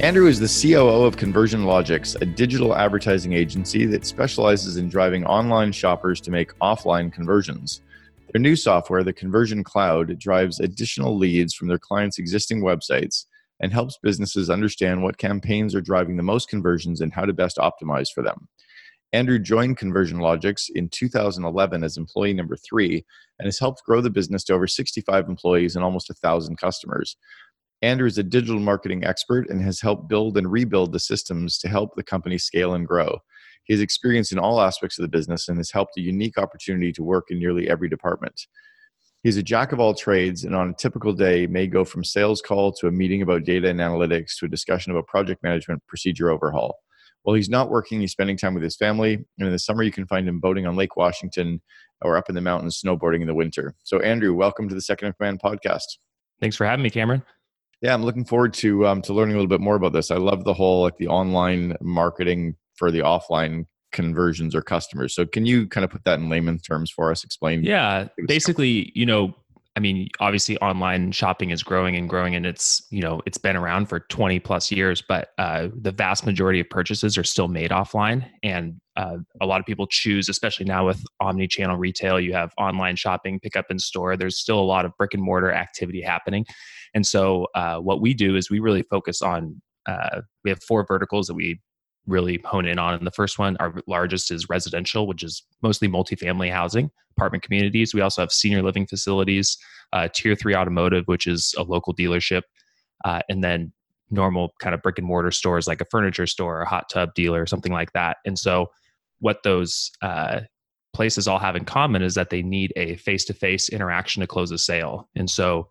Andrew is the COO of Conversion Logix, a digital advertising agency that specializes in driving online shoppers to make offline conversions. Their new software, the Conversion Cloud, drives additional leads from their clients' existing websites and helps businesses understand what campaigns are driving the most conversions and how to best optimize for them. Andrew joined Conversion Logix in 2011 as employee number three and has helped grow the business to over 65 employees and almost 1,000 customers. Andrew is a digital marketing expert and has helped build and rebuild the systems to help the company scale and grow. He has experience in all aspects of the business and has helped a unique opportunity to work in nearly every department. He's a jack of all trades and on a typical day may go from sales call to a meeting about data and analytics to a discussion about project management procedure overhaul. While he's not working, he's spending time with his family. And in the summer, you can find him boating on Lake Washington or up in the mountains snowboarding in the winter. So, Andrew, welcome to the Second in Command podcast. Thanks for having me, Cameron. Yeah, I'm looking forward to um, to learning a little bit more about this. I love the whole like the online marketing for the offline conversions or customers. So can you kind of put that in layman terms for us? Explain. Yeah, basically, you know, I mean, obviously, online shopping is growing and growing, and it's you know it's been around for 20 plus years. But uh, the vast majority of purchases are still made offline, and uh, a lot of people choose, especially now with omni-channel retail. You have online shopping, pickup in store. There's still a lot of brick and mortar activity happening, and so uh, what we do is we really focus on. Uh, we have four verticals that we really hone in on. And the first one, our largest is residential, which is mostly multifamily housing, apartment communities. We also have senior living facilities, uh, tier three automotive, which is a local dealership, uh, and then normal kind of brick and mortar stores like a furniture store, a hot tub dealer, something like that. And so, what those uh, places all have in common is that they need a face to face interaction to close a sale. And so,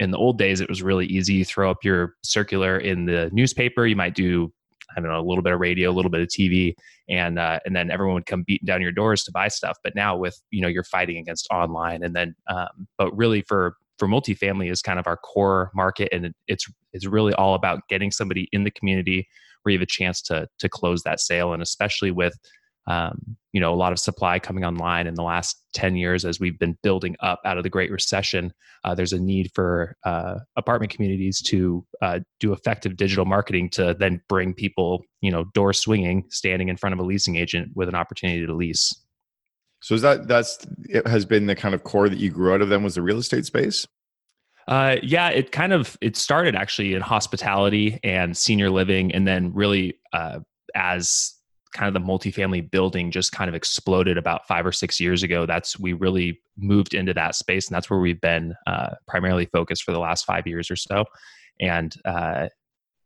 in the old days, it was really easy. You throw up your circular in the newspaper. You might do I don't know, a little bit of radio, a little bit of TV, and uh, and then everyone would come beating down your doors to buy stuff. But now with you know you're fighting against online, and then um, but really for for multifamily is kind of our core market, and it's it's really all about getting somebody in the community where you have a chance to to close that sale, and especially with um, you know a lot of supply coming online in the last 10 years as we've been building up out of the great recession. Uh, there's a need for uh, apartment communities to uh, do effective digital marketing to then bring people you know door swinging standing in front of a leasing agent with an opportunity to lease. So is that that's it has been the kind of core that you grew out of them was the real estate space? Uh, yeah, it kind of it started actually in hospitality and senior living, and then really uh, as kind of the multifamily building just kind of exploded about five or six years ago. That's we really moved into that space, and that's where we've been uh, primarily focused for the last five years or so. And uh,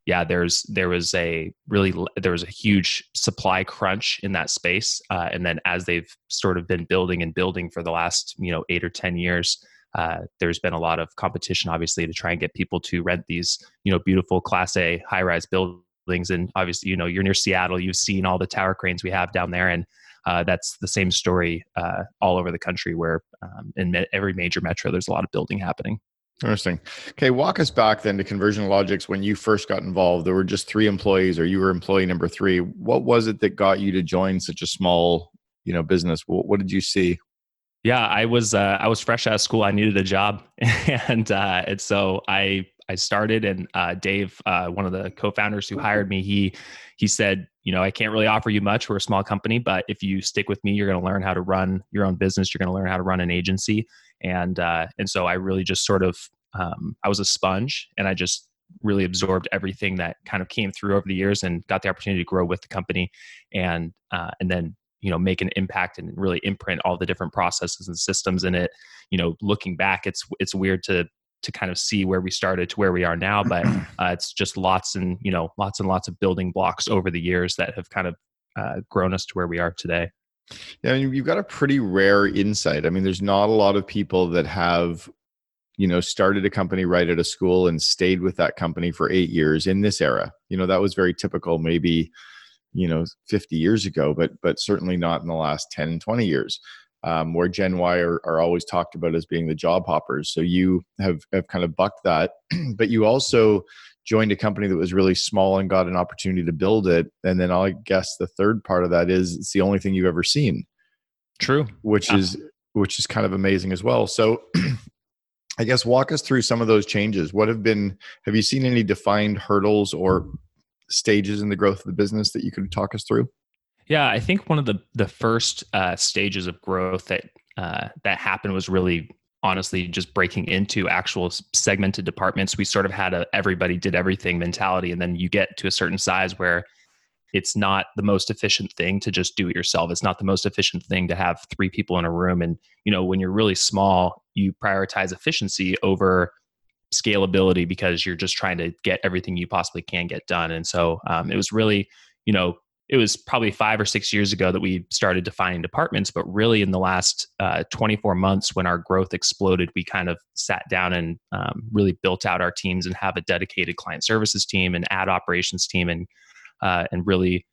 yeah, there's there was a really there was a huge supply crunch in that space, uh, and then as they've sort of been building and building for the last you know eight or ten years. Uh, there's been a lot of competition, obviously, to try and get people to rent these, you know, beautiful Class A high-rise buildings buildings. And obviously, you know, you're near Seattle. You've seen all the tower cranes we have down there, and uh, that's the same story uh, all over the country. Where um, in me- every major metro, there's a lot of building happening. Interesting. Okay, walk us back then to Conversion Logix when you first got involved. There were just three employees, or you were employee number three. What was it that got you to join such a small, you know, business? What, what did you see? Yeah, I was uh, I was fresh out of school. I needed a job, and uh, and so I I started, and uh, Dave, uh, one of the co-founders who hired me, he he said, you know, I can't really offer you much. We're a small company, but if you stick with me, you're going to learn how to run your own business. You're going to learn how to run an agency, and uh, and so I really just sort of um, I was a sponge, and I just really absorbed everything that kind of came through over the years, and got the opportunity to grow with the company, and uh, and then you know make an impact and really imprint all the different processes and systems in it you know looking back it's it's weird to to kind of see where we started to where we are now but uh, it's just lots and you know lots and lots of building blocks over the years that have kind of uh, grown us to where we are today. Yeah I mean, you've got a pretty rare insight. I mean there's not a lot of people that have you know started a company right at a school and stayed with that company for eight years in this era. You know that was very typical maybe you know 50 years ago but but certainly not in the last 10 20 years um, where gen y are, are always talked about as being the job hoppers. So you have have kind of bucked that. But you also joined a company that was really small and got an opportunity to build it. And then i guess the third part of that is it's the only thing you've ever seen. True. Which yeah. is which is kind of amazing as well. So i guess walk us through some of those changes. What have been have you seen any defined hurdles or stages in the growth of the business that you could talk us through? Yeah, I think one of the the first uh, stages of growth that uh, that happened was really honestly just breaking into actual segmented departments. We sort of had a everybody did everything mentality, and then you get to a certain size where it's not the most efficient thing to just do it yourself. It's not the most efficient thing to have three people in a room. And you know, when you're really small, you prioritize efficiency over scalability because you're just trying to get everything you possibly can get done. And so um, it was really, you know, it was probably five or six years ago that we started defining departments, but really in the last uh, 24 months when our growth exploded, we kind of sat down and um, really built out our teams and have a dedicated client services team and ad operations team and uh, and really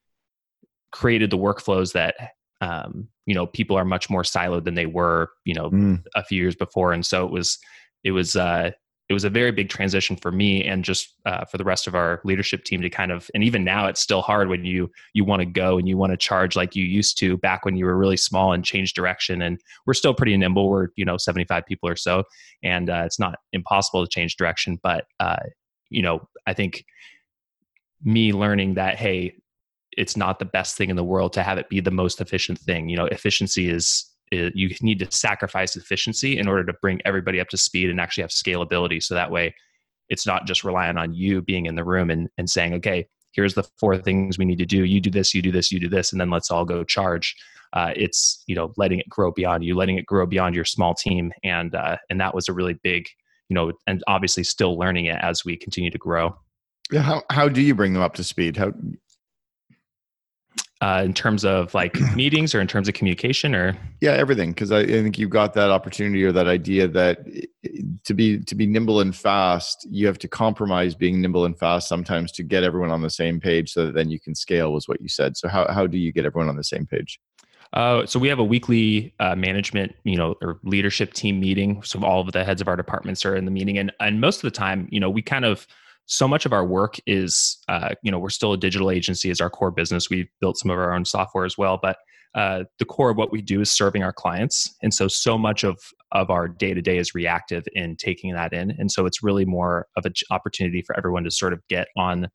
created the workflows that um, you know people are much more siloed than they were you know mm. a few years before, and so it was it was uh, it was a very big transition for me and just uh, for the rest of our leadership team to kind of and even now it's still hard when you you want to go and you want to charge like you used to back when you were really small and change direction and we're still pretty nimble. We're you know 75 people or so and uh, it's not impossible to change direction but uh, you know i think me learning that hey it's not the best thing in the world to have it be the most efficient thing you know efficiency is it, you need to sacrifice efficiency in order to bring everybody up to speed and actually have scalability. So that way, it's not just relying on you being in the room and, and saying, okay, here's the four things we need to do. You do this, you do this, you do this, and then let's all go charge. Uh, it's you know letting it grow beyond you, letting it grow beyond your small team, and uh, and that was a really big you know, and obviously still learning it as we continue to grow. Yeah, how how do you bring them up to speed? How uh, in terms of like meetings or in terms of communication or? Yeah everything because I, I, think you got that opportunity or that idea that to be to be nimble and fast you have to compromise being nimble and fast sometimes to get everyone on the same page so that then you can scale was what you said. So how, how do you get everyone on the same page? Uh, so we have a weekly uh, management, you know, or leadership team meeting. So all of the heads of our departments are in the meeting, and and most of the time, you know, we kind of so much of our work is uh, you know we're still a digital agency as our core business. We've built some of our own software as well but uh, the core of what we do is serving our clients. And so so much of of our day to day is reactive in taking that in. And so it's really more of an opportunity for everyone to sort of get on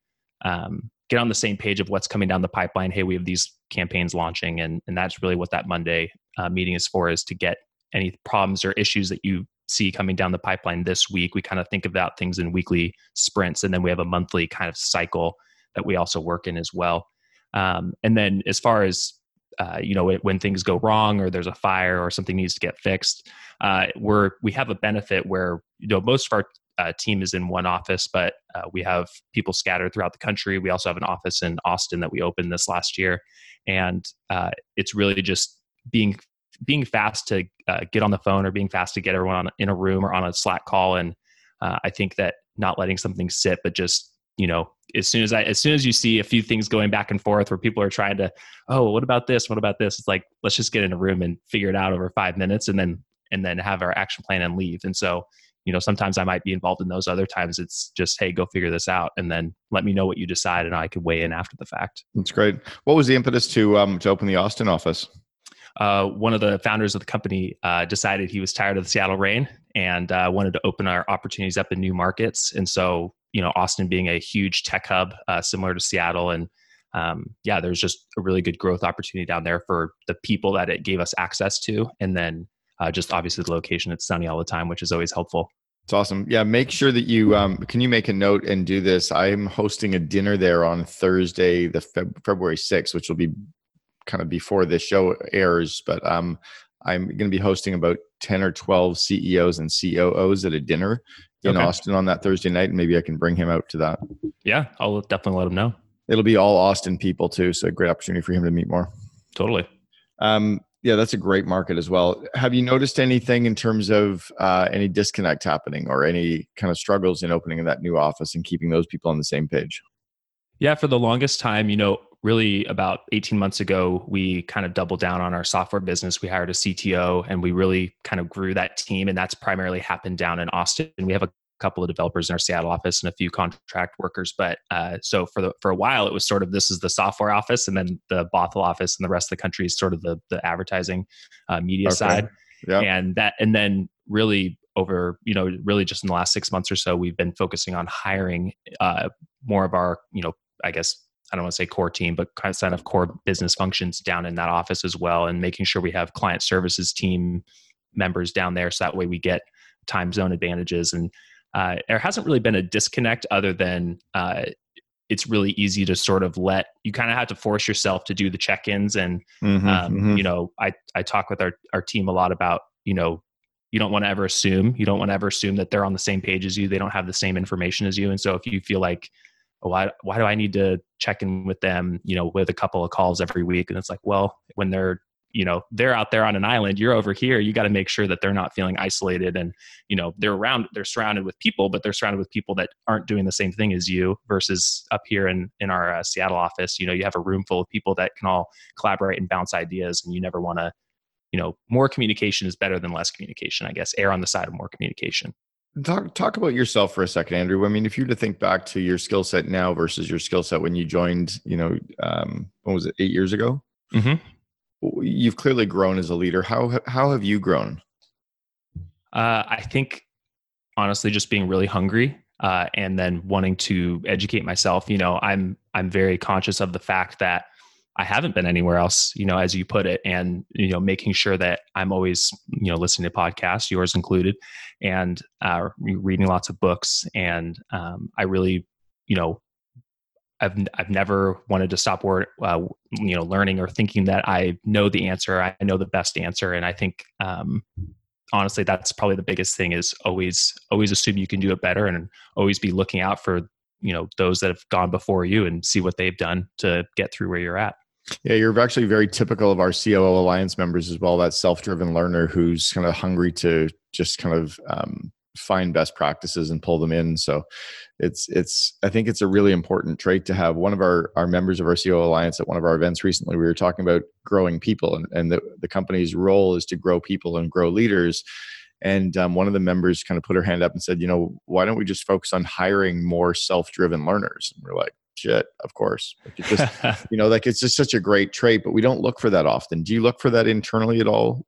um, get on the same page of what's coming down the pipeline. Hey we have these campaigns launching and and that's really what that monday uh, meeting is for is to get any problems or issues that you see coming down the pipeline this week. We kind of think about things in weekly sprints, and then we have a monthly kind of cycle that we also work in as well. Um, and then as far as uh, you know, when things go wrong or there's a fire or something needs to get fixed, uh, we're we have a benefit where you know most of our uh, team is in one office, but uh, we have people scattered throughout the country. We also have an office in Austin that we opened this last year, and uh, it's really just being being fast to uh, get on the phone or being fast to get everyone on, in a room or on a Slack call. And uh, I think that not letting something sit, but just you know, as soon as I, as soon as you see a few things going back and forth where people are trying to, oh, what about this? What about this? It's like let's just get in a room and figure it out over five minutes, and then and then have our action plan and leave. And so, you know, sometimes I might be involved in those. Other times it's just, hey, go figure this out, and then let me know what you decide, and I could weigh in after the fact. That's great. What was the impetus to um, to open the Austin office? Uh, one of the founders of the company uh, decided he was tired of the Seattle rain and uh, wanted to open our opportunities up in new markets. And so, you know, Austin being a huge tech hub uh, similar to Seattle, and um, yeah, there's just a really good growth opportunity down there for the people that it gave us access to, and then uh, just obviously the location. It's sunny all the time, which is always helpful. It's awesome. Yeah, make sure that you um, can you make a note and do this. I'm hosting a dinner there on Thursday, the Feb- February 6th, which will be kind of before this show airs, but um, I'm going to be hosting about 10 or 12 CEOs and COOs at a dinner in okay. Austin on that Thursday night. And maybe I can bring him out to that. Yeah, I'll definitely let him know. It'll be all Austin people too. So a great opportunity for him to meet more. Totally. Um, yeah, that's a great market as well. Have you noticed anything in terms of uh, any disconnect happening or any kind of struggles in opening that new office and keeping those people on the same page? Yeah, for the longest time, you know, really about 18 months ago, we kind of doubled down on our software business. We hired a CTO and we really kind of grew that team. And that's primarily happened down in Austin. We have a couple of developers in our Seattle office and a few contract workers. But uh, so for the for a while, it was sort of this is the software office, and then the Bothell office, and the rest of the country is sort of the the advertising uh, media okay. side. Yeah. And that and then really over you know really just in the last six months or so, we've been focusing on hiring uh, more of our you know I guess I don't want to say core team, but kind of set of core business functions down in that office as well, and making sure we have client services team members down there, so that way we get time zone advantages. And uh, there hasn't really been a disconnect other than uh, it's really easy to sort of let you kind of have to force yourself to do the check-ins and mm-hmm, um, mm-hmm. you know I I talk with our our team a lot about you know you don't want to ever assume you don't want to ever assume that they're on the same page as you they don't have the same information as you and so if you feel like why why do I need to check in with them, you know, with a couple of calls every week? And it's like, well, when they're you know they're out there on an island you're over here you got to make sure that they're not feeling isolated and you know they're around they're surrounded with people but they're surrounded with people that aren't doing the same thing as you versus up here in in our uh, seattle office you know you have a room full of people that can all collaborate and bounce ideas and you never want to you know more communication is better than less communication i guess err on the side of more communication Talk talk about yourself for a second, Andrew. I mean, if you were to think back to your skill set now versus your skill set when you joined, you know, um, what was it, eight years ago? Mm-hmm. You've clearly grown as a leader. How how have you grown? Uh, I think honestly, just being really hungry uh, and then wanting to educate myself. You know, I'm I'm very conscious of the fact that I haven't been anywhere else, you know, as you put it, and you know, making sure that I'm always, you know, listening to podcasts, yours included, and uh, reading lots of books. And um, I really, you know, I've I've never wanted to stop word, uh, you know, learning or thinking that I know the answer, I know the best answer, and I think um, honestly, that's probably the biggest thing is always always assume you can do it better, and always be looking out for you know those that have gone before you and see what they've done to get through where you're at. Yeah, you're actually very typical of our COO Alliance members as well. That self-driven learner who's kind of hungry to just kind of um, find best practices and pull them in. So it's it's I think it's a really important trait to have. One of our our members of our COO Alliance at one of our events recently, we were talking about growing people, and, and the, the company's role is to grow people and grow leaders. And um, one of the members kind of put her hand up and said, you know, why don't we just focus on hiring more self-driven learners? And we're like, shit, of course. Like it just, you know, like it's just such a great trait, but we don't look for that often. Do you look for that internally at all?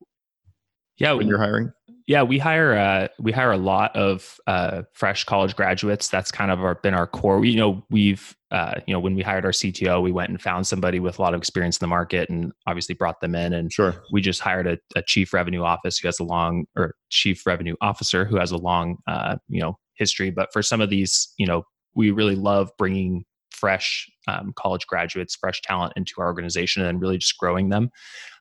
Yeah, when you're hiring. Yeah, we hire uh, we hire a lot of uh, fresh college graduates. That's kind of our, been our core. We, you know, we've uh, you know when we hired our CTO, we went and found somebody with a lot of experience in the market, and obviously brought them in. And sure, we just hired a, a chief revenue office who has a long or chief revenue officer who has a long uh, you know history. But for some of these, you know, we really love bringing fresh um, college graduates, fresh talent into our organization and really just growing them.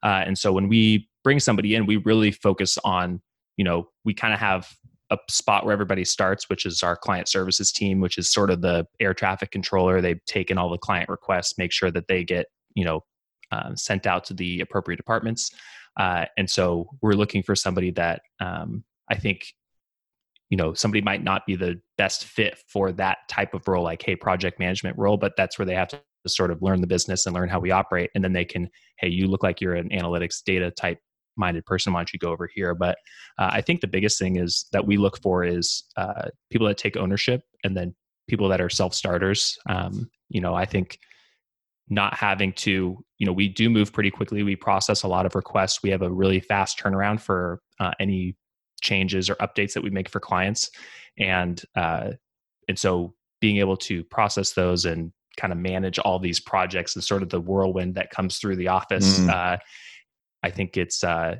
Uh, and so when we bring somebody in, we really focus on, you know, we kind of have a spot where everybody starts, which is our client services team, which is sort of the air traffic controller. They've taken all the client requests, make sure that they get, you know, um, sent out to the appropriate departments. Uh, and so we're looking for somebody that um, I think you know somebody might not be the best fit for that type of role like hey project management role but that's where they have to sort of learn the business and learn how we operate and then they can hey you look like you're an analytics data type minded person why don't you go over here? But uh, i think the biggest thing is that we look for is uh, people that take ownership and then people that are self starters um, you know i think not having to you know we do move pretty quickly. We process a lot of requests. We have a really fast turnaround for uh, any changes or updates that we make for clients. And uh, and so being able to process those and kind of manage all these projects and sort of the whirlwind that comes through the office. Mm. uh, i think it's uh,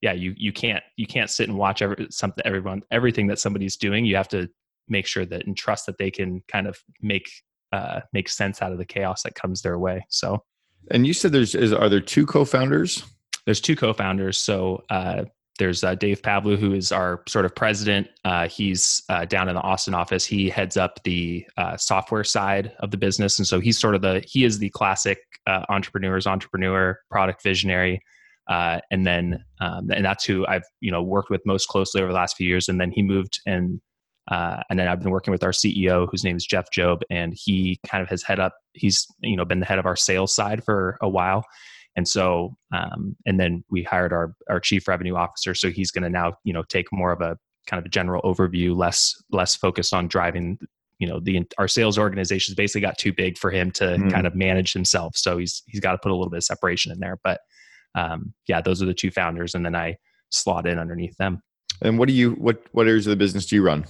yeah you you can't you can't sit and watch every, something everyone everything that somebody's doing. You have to make sure that and trust that they can kind of make uh, make sense out of the chaos that comes their way. So. And you said there's is are there two co-founders? There's two co-founders. So uh, there's uh, Dave Pavlu, who is our sort of president. Uh, he's uh, down in the Austin office. He heads up the software side of the business, and so he's sort of the he is the classic entrepreneur's entrepreneur, product visionary, uh, and then um, and that's who I've you know worked with most closely over the last few years. And then he moved and Uh, and then I've been working with our CEO, whose name is Jeff Job, and he kind of has head up. He's you know been the head of our sales side for a while, and so um, and then we hired our our chief revenue officer, so he's going to now you know take more of a kind of a general overview, less less focus on driving. You know, the our sales organization's basically got too big for him to mm. kind of manage himself, so he's he's got to put a little bit of separation in there. But um, yeah, those are the two founders, and then I slot in underneath them. And what do you what what areas of the business do you run?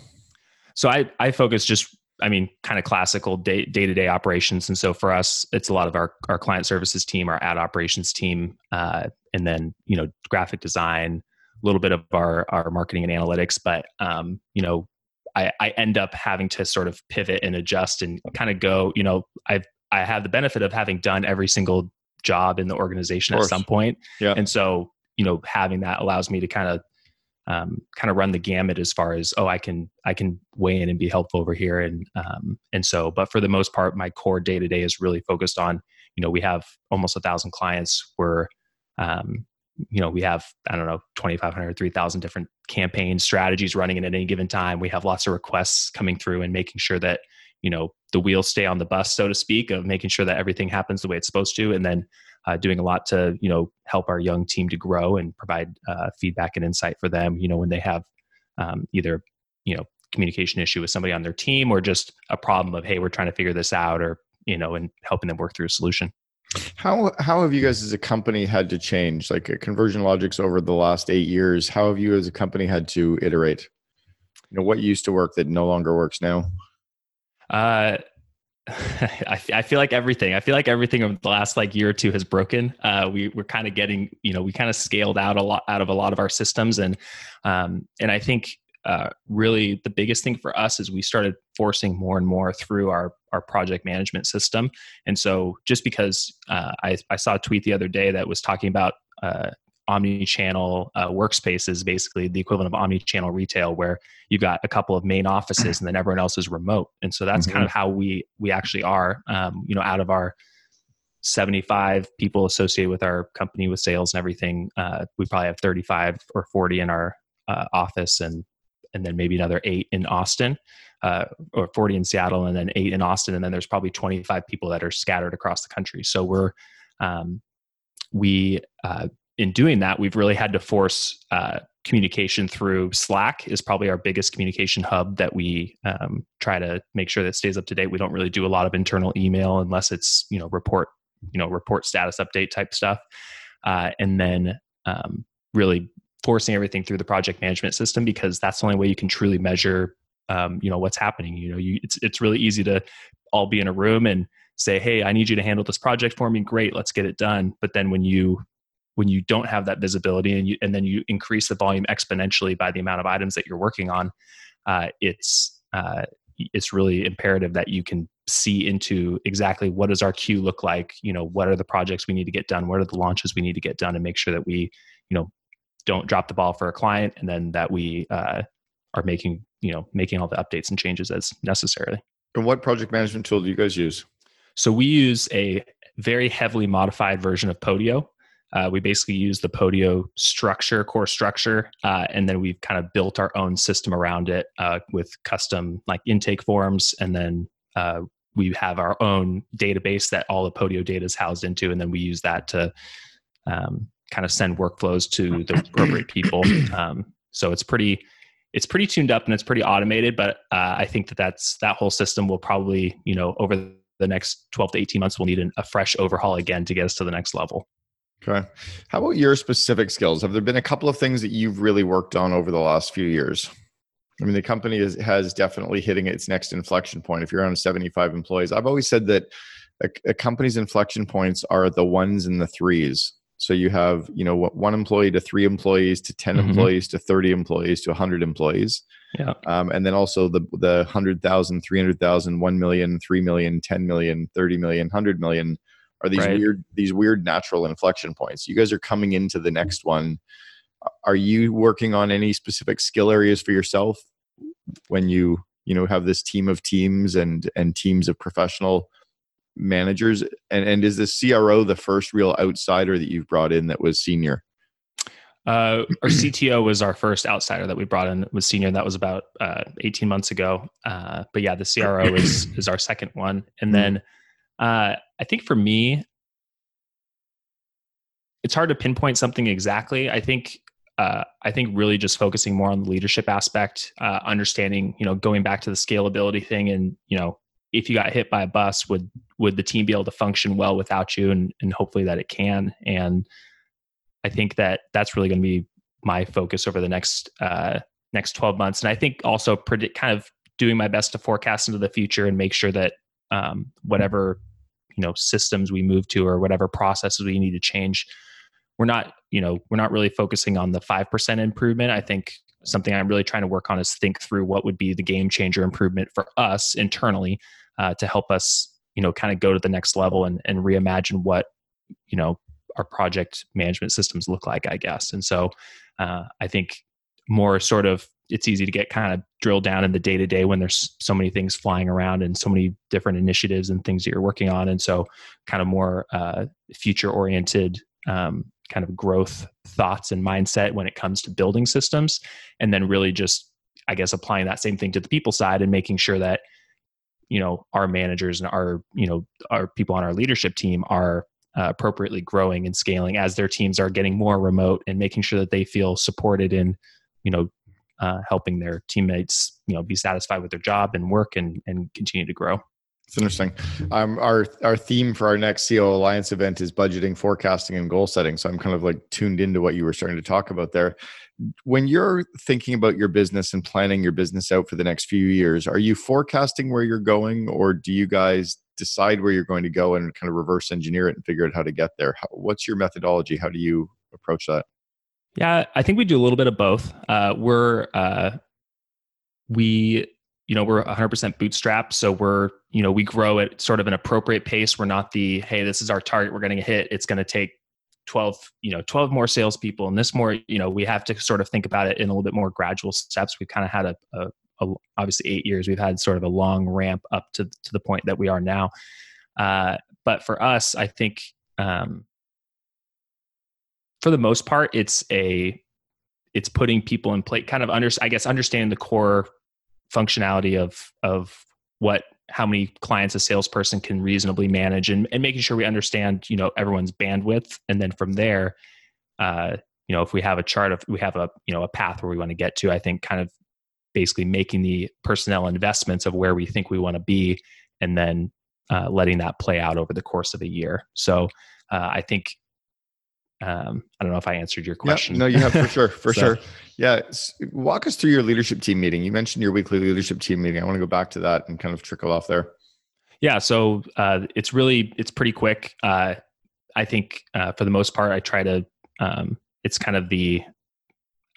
So I I focus just I mean kind of classical day to day operations, and so for us it's a lot of our our client services team, our ad operations team, uh, and then you know graphic design, a little bit of our our marketing and analytics, but um, you know. I, I end up having to sort of pivot and adjust and kind of go, you know, I've I have the benefit of having done every single job in the organization at some point. Yeah. And so, you know, having that allows me to kind of um, kind of run the gamut as far as oh I can I can weigh in and be helpful over here and um, and so but for the most part my core day to day is really focused on you know we have almost a thousand clients. We're um, you know we have I don't know 2,500 3,000 different campaign strategies running at any given time. We have lots of requests coming through and making sure that you know the wheels stay on the bus so to speak of making sure that everything happens the way it's supposed to and then uh, doing a lot to you know help our young team to grow and provide uh, feedback and insight for them you know when they have um, either you know communication issue with somebody on their team or just a problem of hey we're trying to figure this out or you know and helping them work through a solution. How how have you guys as a company had to change? Like conversion logix over the last eight years. How have you as a company had to iterate? You know what used to work that no longer works now? Uh I, I feel like everything. I feel like everything of the last like year or two has broken. Uh, we we're kind of getting, you know, we kind of scaled out a lot out of a lot of our systems, and um, and I think uh, really the biggest thing for us is we started forcing more and more through our our project management system. And so just because uh, I I saw a tweet the other day that was talking about uh, omni-channel uh, workspaces basically the equivalent of omni-channel retail where you've got a couple of main offices and then everyone else is remote. And so that's mm-hmm. kind of how we we actually are um, you know out of our 75 people associated with our company with sales and everything uh, we probably have 35 or 40 in our uh, office and and then maybe another eight in austin uh, or 40 in seattle and then eight in austin. And then there's probably 25 people that are scattered across the country. So we're um, we uh, in doing that, we've really had to force uh, communication through Slack is probably our biggest communication hub that we um, try to make sure that stays up to date. We don't really do a lot of internal email unless it's you know report you know report status update type stuff, uh, and then um, really forcing everything through the project management system because that's the only way you can truly measure um, you know what's happening. You know, you, it's it's really easy to all be in a room and say, "Hey, I need you to handle this project for me." Great, let's get it done. But then when you when you don't have that visibility and you and then you increase the volume exponentially by the amount of items that you're working on uh, it's uh, it's really imperative that you can see into exactly what does our queue look like you know what are the projects we need to get done what are the launches we need to get done and make sure that we you know don't drop the ball for a client and then that we uh, are making you know making all the updates and changes as necessary. And what project management tool do you guys use? So we use a very heavily modified version of podio uh, we basically use the Podio structure, core structure, uh, and then we've kind of built our own system around it uh, with custom like intake forms, and then uh, we have our own database that all the Podio data is housed into, and then we use that to um, kind of send workflows to the appropriate people. Um, so it's pretty it's pretty tuned up and it's pretty automated, but uh, I think that that's that whole system will probably you know over the next 12 to 18 months we'll need an, a fresh overhaul again to get us to the next level. Okay. How about your specific skills? Have there been a couple of things that you've really worked on over the last few years? I mean, the company is, has definitely hitting its next inflection point. If you're on 75 employees, I've always said that a, a company's inflection points are the ones and the threes. So you have, you know, one employee to three employees to 10 mm-hmm. employees to 30 employees to 100 employees. Yeah. Um, and then also the, the 100,000, 300,000, 1 million, 3 million, 10 million, 30 million, 100 million are these right. weird these weird natural inflection points you guys are coming into the next one are you working on any specific skill areas for yourself when you you know have this team of teams and and teams of professional managers and and is the cro the first real outsider that you've brought in that was senior Uh, our CTO was our first outsider that we brought in. Was senior. That was about uh, 18 months ago. Uh, but yeah, the CRO is is our second one. And mm-hmm. then uh, I think for me, it's hard to pinpoint something exactly. I think uh, I think really just focusing more on the leadership aspect, uh, understanding, you know, going back to the scalability thing, and you know, if you got hit by a bus, would would the team be able to function well without you, and and hopefully that it can. And I think that that's really going to be my focus over the next uh, next twelve months, and I think also predict kind of doing my best to forecast into the future and make sure that um, whatever you know systems we move to or whatever processes we need to change we're not you know we're not really focusing on the 5% improvement. I think something i'm really trying to work on is think through what would be the game changer improvement for us internally uh, to help us you know kind of go to the next level and, and reimagine what you know our project management systems look like i guess. And so uh, i think more sort of it's easy to get kind of drilled down in the day to day when there's so many things flying around and so many different initiatives and things that you're working on. And so kind of more uh, future oriented um, kind of growth thoughts and mindset when it comes to building systems and then really just i guess applying that same thing to the people side and making sure that you know our managers and our you know our people on our leadership team are uh, appropriately growing and scaling as their teams are getting more remote and making sure that they feel supported in you know uh, helping their teammates you know be satisfied with their job and work and and continue to grow it's interesting. Um, our our theme for our next CEO Alliance event is budgeting, forecasting, and goal setting. So I'm kind of like tuned into what you were starting to talk about there. When you're thinking about your business and planning your business out for the next few years, are you forecasting where you're going, or do you guys decide where you're going to go and kind of reverse engineer it and figure out how to get there? How, what's your methodology? How do you approach that? Yeah, I think we do a little bit of both. Uh, we're uh, we you know we're 100% bootstrapped so we're you know we grow at sort of an appropriate pace. We're not the hey this is our target we're going to hit it's going to take 12 you know 12 more salespeople and this more you know we have to sort of think about it in a little bit more gradual steps. We've kind of had a, a, a obviously eight years we've had sort of a long ramp up to to the point that we are now. Uh, but for us i think um, for the most part it's a it's putting people in place kind of under i guess understanding the core functionality of of what how many clients a salesperson can reasonably manage and, and making sure we understand you know everyone's bandwidth. And then from there uh, you know if we have a chart of we have a you know a path where we want to get to i think kind of basically making the personnel investments of where we think we want to be and then uh, letting that play out over the course of a year. So uh, i think um, I don't know if I answered your question. Yeah, no, you have for sure, for so. sure. Yeah, walk us through your leadership team meeting. You mentioned your weekly leadership team meeting. I want to go back to that and kind of trickle off there. Yeah, so uh, it's really it's pretty quick. Uh, I think uh, for the most part, I try to. Um, it's kind of the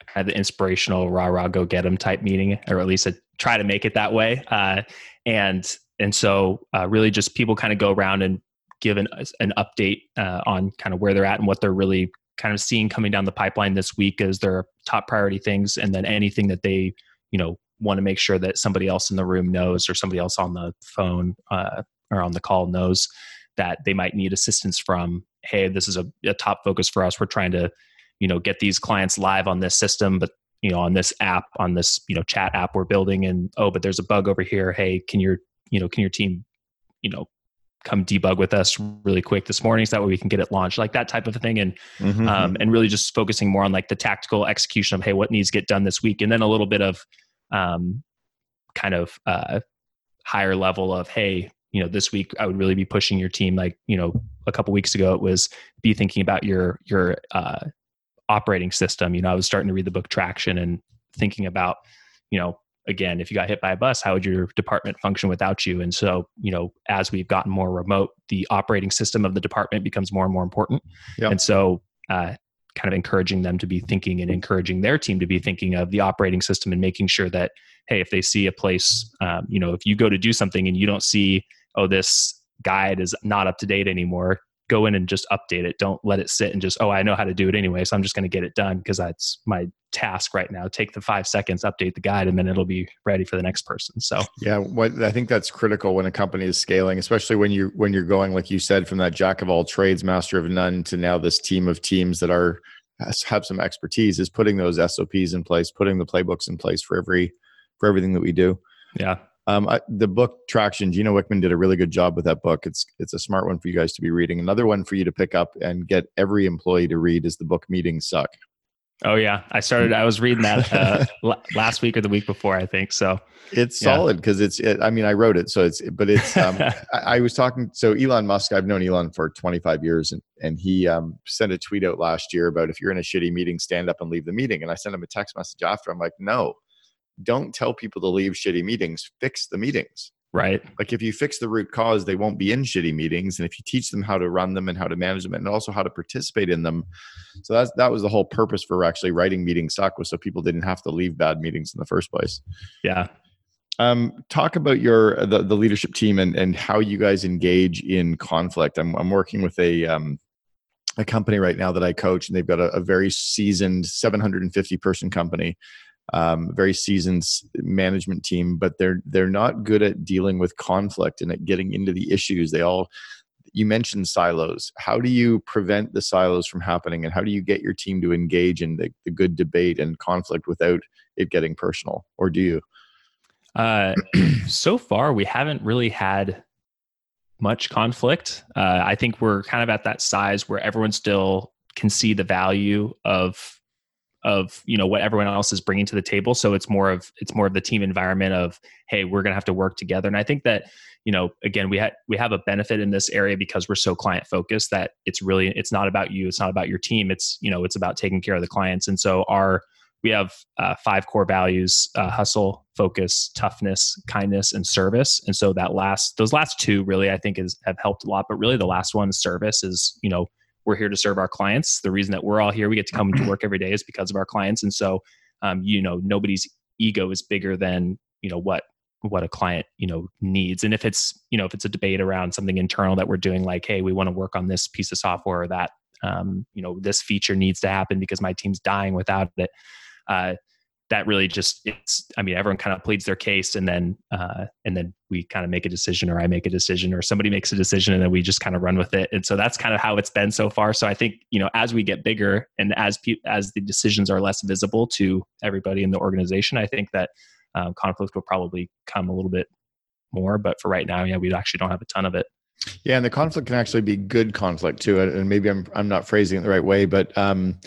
kind of the inspirational rah rah go get them type meeting, or at least I try to make it that way. Uh, and and so uh, really just people kind of go around and give an, an update uh, on kind of where they're at and what they're really kind of seeing coming down the pipeline this week as their top priority things and then anything that they you know want to make sure that somebody else in the room knows or somebody else on the phone uh, or on the call knows that they might need assistance from hey this is a, a top focus for us. We're trying to you know get these clients live on this system but you know on this app on this you know chat app we're building and oh but there's a bug over here. Hey can your you know can your team you know come debug with us really quick this morning so that way we can get it launched like that type of a thing. And mm-hmm. um, and really just focusing more on like the tactical execution of hey what needs to get done this week? And then a little bit of um, kind of uh, higher level of hey you know this week i would really be pushing your team like you know a couple weeks ago it was be thinking about your your uh, operating system. You know i was starting to read the book traction and thinking about you know again, if you got hit by a bus, how would your department function without you? And so, you know, as we've gotten more remote, the operating system of the department becomes more and more important. Yep. And so, uh, kind of encouraging them to be thinking and encouraging their team to be thinking of the operating system and making sure that, hey, if they see a place, um, you know, if you go to do something and you don't see, oh, this guide is not up to date anymore, go in and just update it. Don't let it sit and just, oh, I know how to do it anyway. So I'm just going to get it done because that's my task right now. Take the five seconds, update the guide, and then it'll be ready for the next person. So yeah, what I think that's critical when a company is scaling, especially when you when you're going, like you said, from that jack of all trades, master of none to now this team of teams that are have some expertise is putting those SOPs in place, putting the playbooks in place for every for everything that we do. Yeah. Um, I, the book Traction, Gino Wickman did a really good job with that book. It's it's a smart one for you guys to be reading. Another one for you to pick up and get every employee to read is the book Meetings Suck. Oh yeah, I started. I was reading that uh, last week or the week before, I think. So it's yeah. solid because it's. It, I mean, I wrote it, so it's. But it's. Um, I, I, was talking. So Elon Musk, I've known Elon for 25 years, and and he um, sent a tweet out last year about if you're in a shitty meeting, stand up and leave the meeting. And I sent him a text message after. I'm like, no, don't tell people to leave shitty meetings. Fix the meetings. Right. Like if you fix the root cause, they won't be in shitty meetings. And if you teach them how to run them and how to manage them and also how to participate in them. So that's that was the whole purpose for actually writing meeting suck was so people didn't have to leave bad meetings in the first place. Yeah. Um, talk about your the, the leadership team and, and how you guys engage in conflict. I'm I'm working with a um, a company right now that I coach, and they've got a, a very seasoned 750 person company um, very seasoned management team, but they're they're not good at dealing with conflict and at getting into the issues. They all you mentioned silos. How do you prevent the silos from happening, and how do you get your team to engage in the, the good debate and conflict without it getting personal, or do you? Uh, so far, we haven't really had much conflict. Uh, I think we're kind of at that size where everyone still can see the value of of you know what everyone else is bringing to the table. So it's more of it's more of the team environment of hey we're going to have to work together. And i think that you know again we had we have a benefit in this area because we're so client focused that it's really it's not about you it's not about your team. It's you know it's about taking care of the clients. And so our we have uh, five core values uh, hustle focus toughness kindness and service. And so that last those last two really i think is have helped a lot. But really the last one service is you know we're here to serve our clients. The reason that we're all here, we get to come to work every day is because of our clients. And so, um, you know, nobody's ego is bigger than, you know, what what a client you know needs and if it's you know if it's a debate around something internal that we're doing like hey we want to work on this piece of software or that um, you know this feature needs to happen because my team's dying without it uh, that really just it's i mean everyone kind of pleads their case and then uh, and then we kind of make a decision or i make a decision or somebody makes a decision and then we just kind of run with it. And so that's kind of how it's been so far. So i think you know as we get bigger and as pe- as the decisions are less visible to everybody in the organization i think that um, conflict will probably come a little bit more. But for right now yeah we actually don't have a ton of it yeah, and the conflict can actually be good conflict too. And maybe I'm I'm not phrasing it the right way, but um,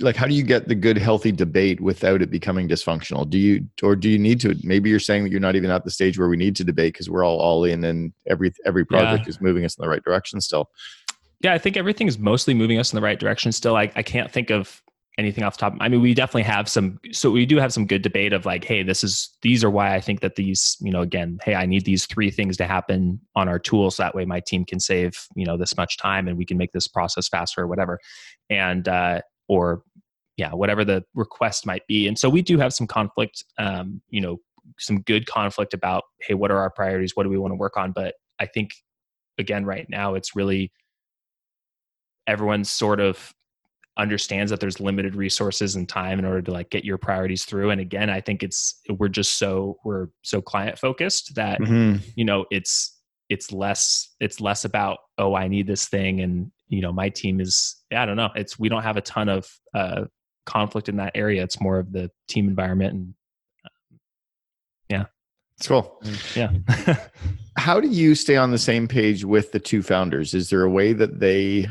like how do you get the good, healthy debate without it becoming dysfunctional? Do you or do you need to? Maybe you're saying that you're not even at the stage where we need to debate because we're all all in and every every project yeah. is moving us in the right direction still. Yeah, I think everything is mostly moving us in the right direction still. I, I can't think of anything off the top. I mean, we definitely have some. So we do have some good debate of like, hey, this is these are why I think that these, you know, again, hey, I need these three things to happen on our tool, so that way my team can save, you know, this much time and we can make this process faster or whatever, and uh, or yeah, whatever the request might be. And so we do have some conflict, um, you know, some good conflict about hey, what are our priorities? What do we want to work on? But I think again, right now, it's really everyone's sort of understands that there's limited resources and time in order to like get your priorities through and again i think it's we're just so we're so client focused that mm-hmm. you know it's it's less it's less about oh i need this thing and you know my team is i don't know it's we don't have a ton of uh conflict in that area it's more of the team environment and um, yeah. It's cool. Yeah. How do you stay on the same page with the two founders? Is there a way that they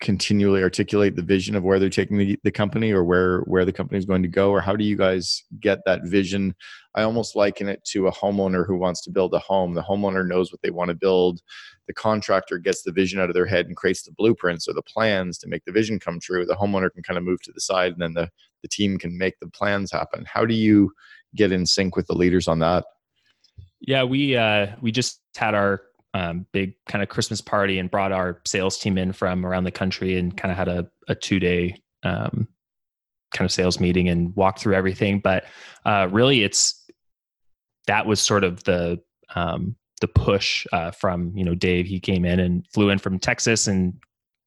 continually articulate the vision of where they're taking the, the company or where where the company is going to go? Or how do you guys get that vision? I almost liken it to a homeowner who wants to build a home. The homeowner knows what they want to build. The contractor gets the vision out of their head and creates the blueprints or the plans to make the vision come true. The homeowner can kind of move to the side and then the, the team can make the plans happen. How do you get in sync with the leaders on that? Yeah we uh we just had our um, big kind of Christmas party and brought our sales team in from around the country and kind of had a, a two day um, kind of sales meeting and walked through everything. But uh, really, it's that was sort of the um, the push uh, from you know Dave. He came in and flew in from Texas and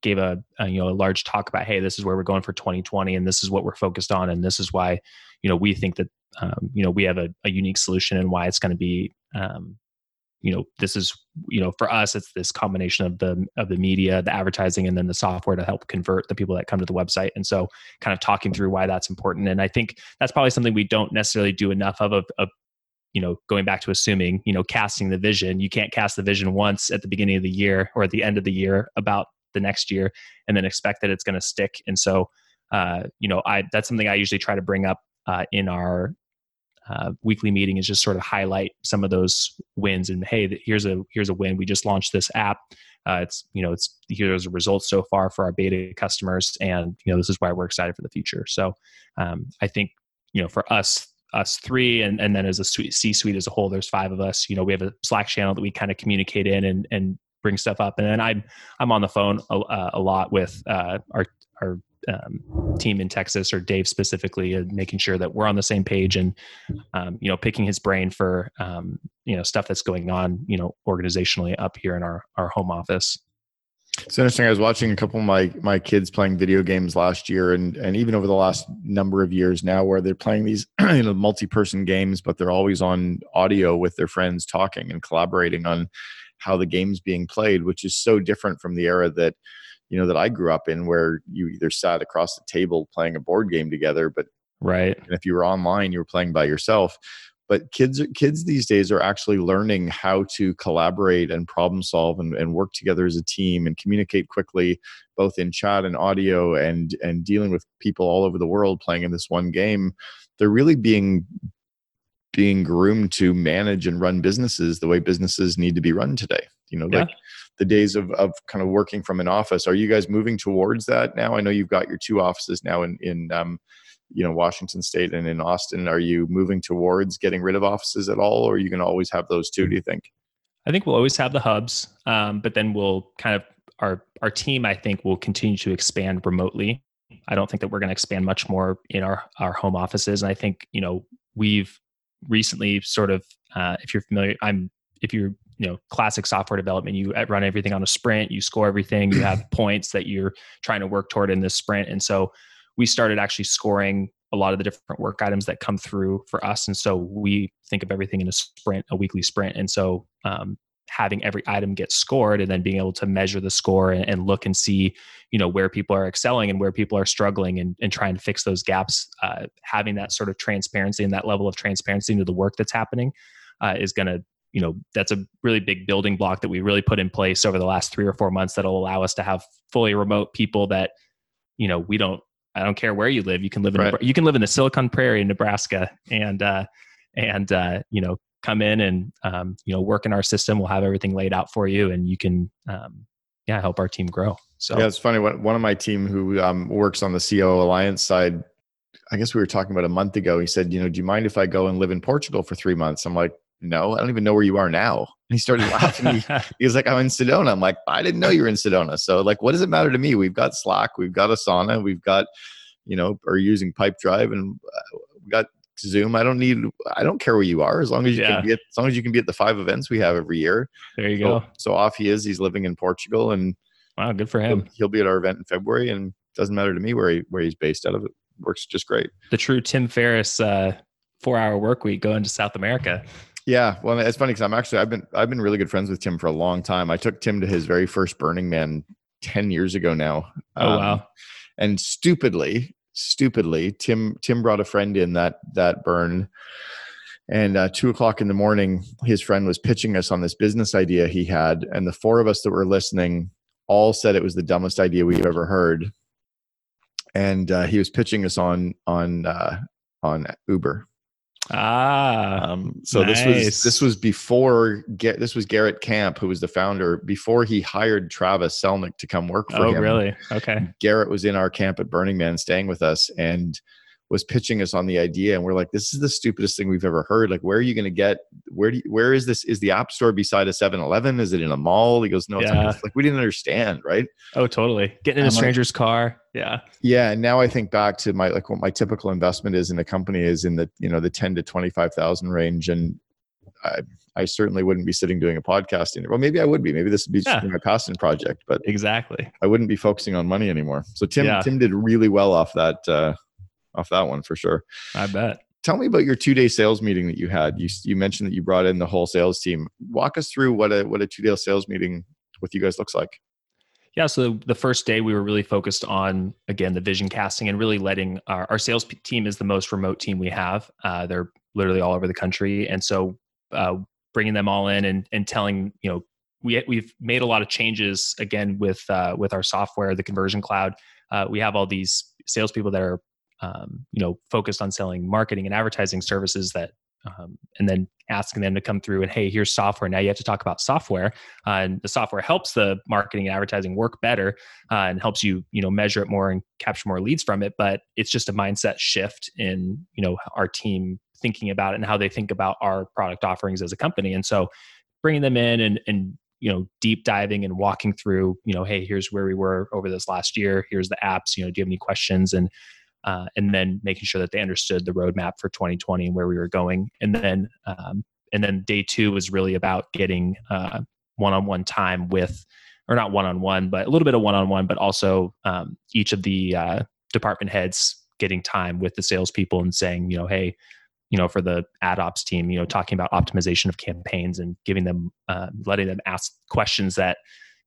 gave a, a, you know a large talk about hey, this is where we're going for 2020 and this is what we're focused on and this is why you know we think that um, you know we have a, a unique solution and why it's going to be um, you know this is you know for us it's this combination of the of the media the advertising and then the software to help convert the people that come to the website. And so kind of talking through why that's important. And i think that's probably something we don't necessarily do enough of of, of you know going back to assuming you know casting the vision. You can't cast the vision once at the beginning of the year or at the end of the year about the next year and then expect that it's going to stick. And so uh, you know i that's something i usually try to bring up uh, in our uh, weekly meeting is just sort of highlight some of those wins and hey here's a here's a win. We just launched this app. Uh, it's you know it's here's the results so far for our beta customers and you know this is why we're excited for the future. So um, i think you know for us us three and, and then as a c suite as a whole there's five of us. You know we have a slack channel that we kind of communicate in and and bring stuff up. And then i'm i'm on the phone a, uh, a lot with uh, our our um, team in Texas or Dave specifically, and making sure that we're on the same page and um, you know picking his brain for um, you know stuff that's going on you know organizationally up here in our our home office. It's interesting. I was watching a couple of my my kids playing video games last year, and and even over the last number of years now, where they're playing these you know multi person games, but they're always on audio with their friends talking and collaborating on how the game's being played, which is so different from the era that you know that I grew up in where you either sat across the table playing a board game together, but right. And if you were online, you were playing by yourself. But kids kids these days are actually learning how to collaborate and problem solve and, and work together as a team and communicate quickly, both in chat and audio and and dealing with people all over the world playing in this one game. They're really being being groomed to manage and run businesses the way businesses need to be run today. You know, yeah. like the days of, of kind of working from an office. Are you guys moving towards that now? I know you've got your two offices now in, in um, you know, Washington State and in Austin. Are you moving towards getting rid of offices at all, or are you going to always have those two? Do you think? I think we'll always have the hubs, um, but then we'll kind of our our team. I think will continue to expand remotely. I don't think that we're going to expand much more in our our home offices. And I think you know we've recently sort of, uh, if you're familiar, I'm if you're you know classic software development you run everything on a sprint you score everything you have points that you're trying to work toward in this sprint. And so we started actually scoring a lot of the different work items that come through for us. And so we think of everything in a sprint a weekly sprint. And so um, having every item get scored and then being able to measure the score and, and, look and see you know where people are excelling and where people are struggling and, and trying to fix those gaps uh, having that sort of transparency and that level of transparency into the work that's happening uh, is going to you know that's a really big building block that we really put in place over the last three or four months that'll allow us to have fully remote people that you know we don't i don't care where you live you can live in right. you can live in the silicon prairie in nebraska and uh and uh you know come in and um you know work in our system we'll have everything laid out for you and you can um yeah help our team grow so yeah it's funny one of my team who um works on the COO alliance side I guess we were talking about a month ago. He said, you know, do you mind if I go and live in Portugal for three months? I'm like, no, I don't even know where you are now. And he started laughing. he, he, was like, I'm in Sedona. I'm like, I didn't know you were in Sedona. So like, what does it matter to me? We've got Slack, we've got Asana, we've got, you know, are using Pipedrive and uh, we got Zoom. I don't need, I don't care where you are as long as you yeah. can be at, as long as you can be at the five events we have every year. There you so, go. So off he is. He's living in Portugal and wow, good for him. He'll, he'll be at our event in February and doesn't matter to me where he, where he's based out of. It works just great. The true Tim Ferriss, uh, four hour work week going to South America. Yeah, well, it's funny because I'm actually I've been I've been really good friends with Tim for a long time. I took Tim to his very first Burning Man ten years ago now. Oh um, wow! And stupidly, stupidly, Tim Tim brought a friend in that that burn, and uh, two o'clock in the morning, his friend was pitching us on this business idea he had, and the four of us that were listening all said it was the dumbest idea we've ever heard. And uh, he was pitching us on on uh, on Uber Ah, um, so nice. this was this was before get this was Garrett Camp, who was the founder, before he hired Travis Selnick to come work for oh, him. Oh, really? Okay. Garrett was in our camp at Burning Man, staying with us, and was pitching us on the idea and we're like this is the stupidest thing we've ever heard like where are you going to get where do you, where is this is the app store beside a 7-eleven is it in a mall he goes no yeah. like, like we didn't understand right oh totally getting in I'm a stranger's like, car yeah yeah and now i think back to my like what my typical investment is in a company is in the you know the 10 to 25000 range and I, I certainly wouldn't be sitting doing a podcast in Well, maybe I would be. Maybe this would be yeah. my passion project, but exactly, I wouldn't be focusing on money anymore. So Tim, yeah. Tim did really well off that uh, off that one for sure. I bet. tell me about your two day sales meeting that you had. You you mentioned that you brought in the whole sales team. Walk us through what a what a two day sales meeting with you guys looks like. Yeah, so the first day we were really focused on again the vision casting and really letting our, our sales team is the most remote team we have. Uh, they're literally all over the country, and so uh, bringing them all in and and telling you know we we've made a lot of changes again with uh, with our software, the Conversion Cloud. Uh, we have all these salespeople that are um, you know focused on selling marketing and advertising services that um, and then asking them to come through and hey here's software. Now you have to talk about software uh, and the software helps the marketing and advertising work better uh, and helps you you know measure it more and capture more leads from it but it's just a mindset shift in you know our team thinking about it and how they think about our product offerings as a company. And so bringing them in and and you know deep diving and walking through you know hey here's where we were over this last year. Here's the apps. You know do you have any questions? And uh, and then making sure that they understood the roadmap for 2020 and where we were going. And then um, and then day two was really about getting uh, one-on-one time with, or not one-on-one, but a little bit of one-on-one, but also um, each of the uh, department heads getting time with the salespeople and saying, you know, hey, you know, for the ad ops team, you know, talking about optimization of campaigns and giving them, uh, letting them ask questions that,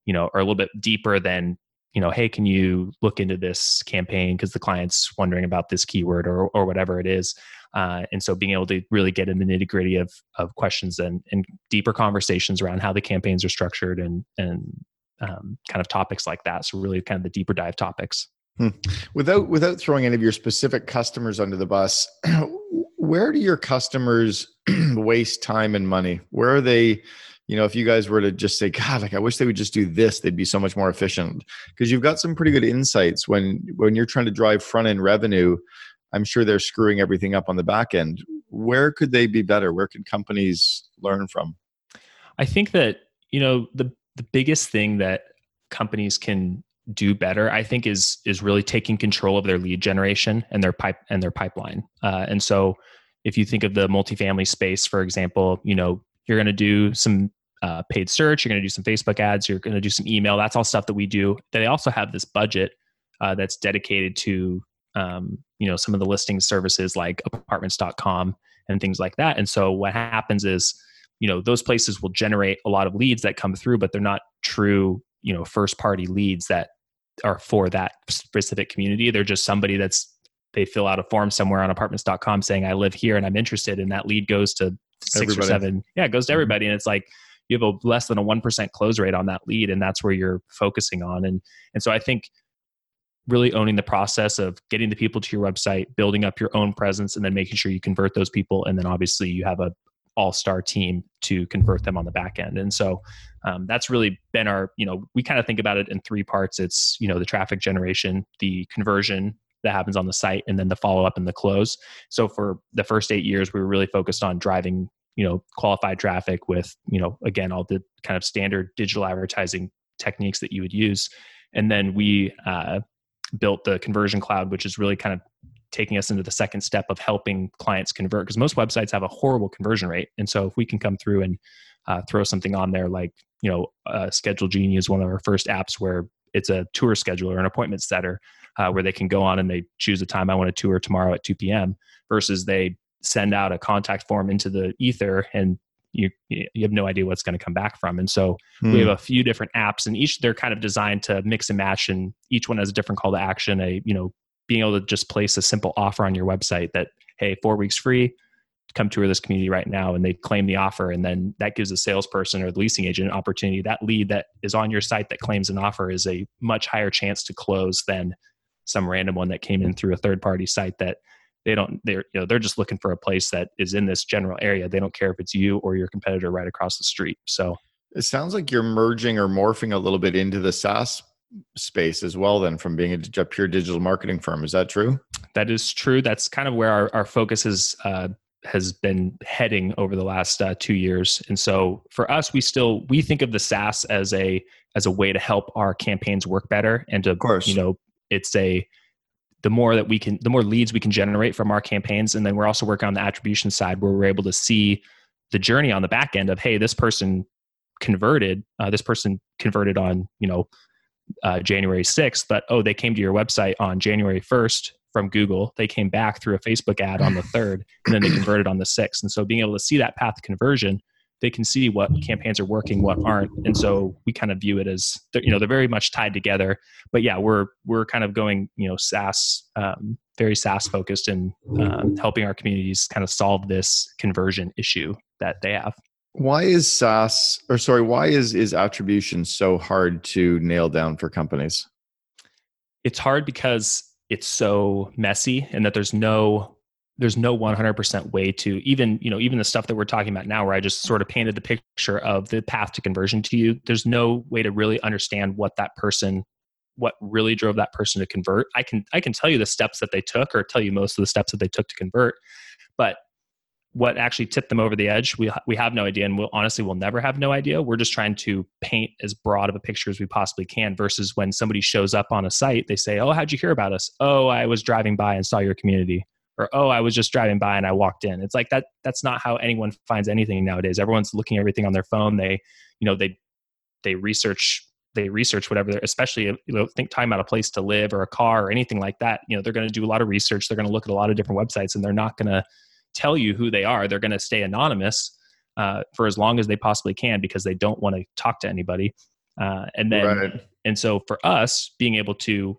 you know, are a little bit deeper than you know, hey, can you look into this campaign because the client's wondering about this keyword or or whatever it is. Uh, and so being able to really get in the nitty gritty of of questions and and deeper conversations around how the campaigns are structured and and um, kind of topics like that. So really kind of the deeper dive topics. Hmm. Without without throwing any of your specific customers under the bus, where do your customers waste time and money? Where are they? You know, if you guys were to just say, God, like I wish they would just do this, they'd be so much more efficient. Because you've got some pretty good insights when when you're trying to drive front end revenue. I'm sure they're screwing everything up on the back end. Where could they be better? Where could companies learn from? I think that, you know, the the biggest thing that companies can do better i think is is really taking control of their lead generation and their pipe and their pipeline uh, and so if you think of the multifamily space for example you know you're going to do some uh, paid search, you're going to do some Facebook ads, you're going to do some email. That's all stuff that we do. They also have this budget uh, that's dedicated to um, you know some of the listing services like apartments.com and things like that. And so what happens is you know those places will generate a lot of leads that come through, but they're not true you know first party leads that are for that specific community. They're just somebody that's they fill out a form somewhere on apartments.com saying I live here and I'm interested, and that lead goes to six everybody. or seven. Yeah, it goes to mm-hmm. everybody, and it's like you have a less than a one percent close rate on that lead, and that's where you're focusing on. And and so I think really owning the process of getting the people to your website, building up your own presence, and then making sure you convert those people, and then obviously you have a all-star team to convert them on the back end and so um, that's really been our you know we kind of think about it in three parts it's you know the traffic generation the conversion that happens on the site and then the follow up and the close. So for the first eight years, we were really focused on driving, you know, qualified traffic with, you know, again, all the kind of standard digital advertising techniques that you would use. And then we uh, built the conversion cloud, which is really kind of taking us into the second step of helping clients convert because most websites have a horrible conversion rate. And so if we can come through and uh, throw something on there like, you know, uh, Schedule Genie is one of our first apps where it's a tour scheduler, an appointment setter uh, where they can go on and they choose a time I want to tour tomorrow at 2 p.m. versus they send out a contact form into the ether and you you have no idea what's going to come back from. And so we have hmm. a few different apps and each they're kind of designed to mix and match and each one has a different call to action, a you know being able to just place a simple offer on your website that hey, 4 weeks free, come tour this community right now and they claim the offer and then that gives a salesperson or the leasing agent an opportunity that lead that is on your site that claims an offer is a much higher chance to close than some random one that came in through a third party site that they don't they're you know they're just looking for a place that is in this general area. They don't care if it's you or your competitor right across the street. So it sounds like you're merging or morphing a little bit into the SaaS space as well then from being a, pure digital marketing firm. Is that true? That is true. That's kind of where our, our focus is uh, has been heading over the last uh, two years. And so for us we still we think of the saas as a as a way to help our campaigns work better and to you know it's a the more that we can the more leads we can generate from our campaigns and then we're also working on the attribution side where we're able to see the journey on the back end of hey this person converted uh, this person converted on you know uh, january 6th but oh they came to your website on january 1st from Google. They came back through a Facebook ad on the third, and then they converted on the sixth. And so being able to see that path conversion, they can see what campaigns are working, what aren't. And so we kind of view it as you know they're very much tied together. But yeah, we're we're kind of going you know SaaS, um, very SaaS focused, and um, helping our communities kind of solve this conversion issue that they have. Why is SaaS or sorry, why is is attribution so hard to nail down for companies? It's hard because it's so messy and that there's no there's no 100% way to even you know even the stuff that we're talking about now where i just sort of painted the picture of the path to conversion to you there's no way to really understand what that person what really drove that person to convert. I can i can tell you the steps that they took or tell you most of the steps that they took to convert but what actually tipped them over the edge we we have no idea and we'll honestly we'll never have no idea. We're just trying to paint as broad of a picture as we possibly can versus when somebody shows up on a site they say oh how'd you hear about us? Oh i was driving by and saw your community or oh i was just driving by and i walked in it's like that that's not how anyone finds anything nowadays everyone's looking everything on their phone they you know they they research they research whatever they're especially you know think time about a place to live or a car or anything like that you know they're going to do a lot of research they're going to look at a lot of different websites and they're not going to tell you who they are. They're going to stay anonymous uh, for as long as they possibly can because they don't want to talk to anybody. Uh, and then, right. and so for us, being able to,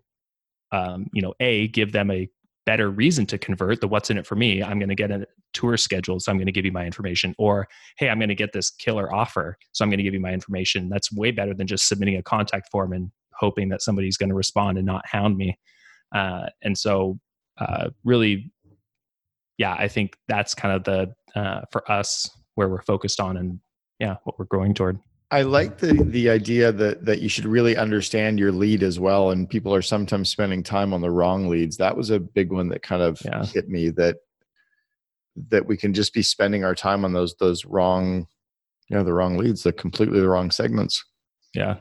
um, you know, a give them a better reason to convert the what's in it for me i'm going to get a tour scheduled so i'm going to give you my information or hey i'm going to get this killer offer so i'm going to give you my information that's way better than just submitting a contact form and hoping that somebody's going to respond and not hound me uh, and so uh, really yeah, I think that's kind of the uh, for us where we're focused on and yeah, what we're growing toward. I like the the idea that that you should really understand your lead as well, and people are sometimes spending time on the wrong leads. That was a big one that kind of yeah. hit me that that we can just be spending our time on those those wrong, you know, the wrong leads, the completely the wrong segments. Yeah,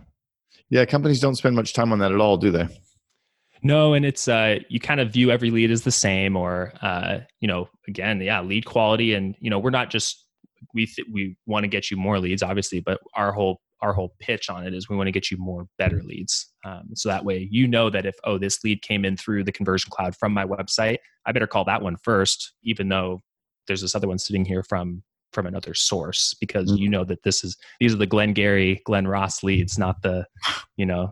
yeah. Companies don't spend much time on that at all, do they? No, and it's uh, you kind of view every lead as the same, or uh, you know, again, yeah, lead quality, and you know, we're not just we th- we want to get you more leads, obviously, but our whole our whole pitch on it is we want to get you more better leads. Um, so that way, you know that if oh this lead came in through the conversion cloud from my website, I better call that one first, even though there's this other one sitting here from from another source because mm-hmm. you know that this is these are the Glengarry, Glen Ross leads, not the you know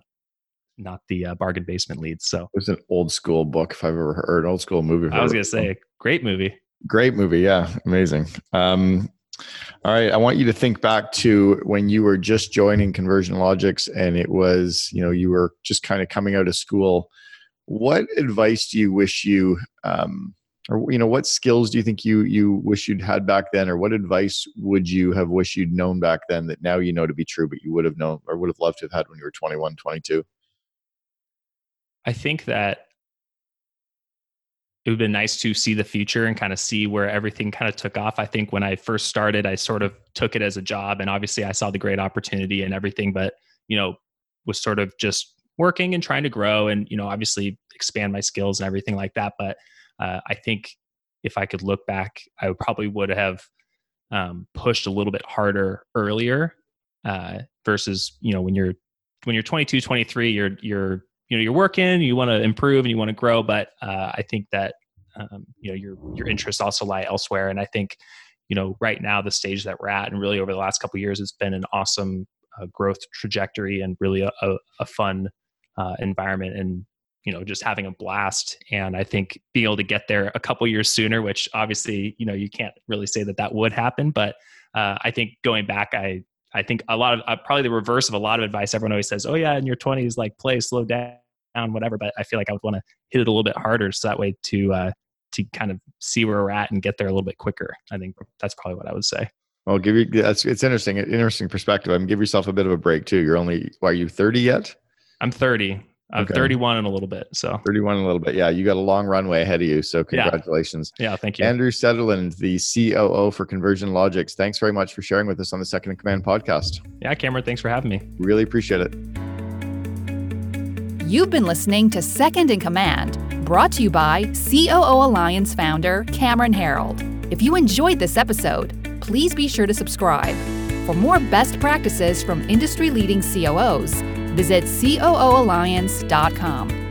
not the uh, bargain basement leads. So it was an old school book if I've ever heard an old school movie. I was gonna say great movie. Great movie, yeah, amazing. Um, all right, I want you to think back to when you were just joining Conversion Logix, and it was you know you were just kind of coming out of school. What advice do you wish you, um, or you know, what skills do you think you you wish you'd had back then, or what advice would you have wished you'd known back then that now you know to be true, but you would have known or would have loved to have had when you were 21, 22? I think that it would have been nice to see the future and kind of see where everything kind of took off. I think when I first started, I sort of took it as a job, and obviously I saw the great opportunity and everything, but you know, was sort of just working and trying to grow and you know, obviously expand my skills and everything like that. But uh, I think if I could look back, I probably would have um, pushed a little bit harder earlier uh, versus you know when you're when you're 22, 23, you're you're you know you're working, you want to improve, and you want to grow. But uh, I think that um, you know your your interests also lie elsewhere. And I think you know right now the stage that we're at, and really over the last couple years, it's been an awesome uh, growth trajectory and really a, a, a fun uh, environment and you know just having a blast and i think being able to get there a couple years sooner which obviously you know you can't really say that that would happen but uh, i think going back i I think a lot of uh, probably the reverse of a lot of advice. Everyone always says, "Oh yeah, in your 20s, like play, slow down, whatever." But I feel like I would want to hit it a little bit harder, so that way to uh, to kind of see where we're at and get there a little bit quicker. I think that's probably what I would say. Well, give you that's it's interesting, interesting perspective. I mean, give yourself a bit of a break too. You're only, are you 30 yet? I'm 30. I'm okay. 31 in a little bit. So 31 in a little bit. Yeah, you got a long runway ahead of you. So congratulations. Yeah, yeah thank you. Andrew Sutherland, the COO for Conversion Logix. Thanks very much for sharing with us on the Second in Command podcast. Yeah, Cameron, thanks for having me. Really appreciate it. You've been listening to Second in Command, brought to you by COO Alliance founder Cameron Herold. If you enjoyed this episode, please be sure to subscribe. For more best practices from industry leading COOs, visit COOalliance.com.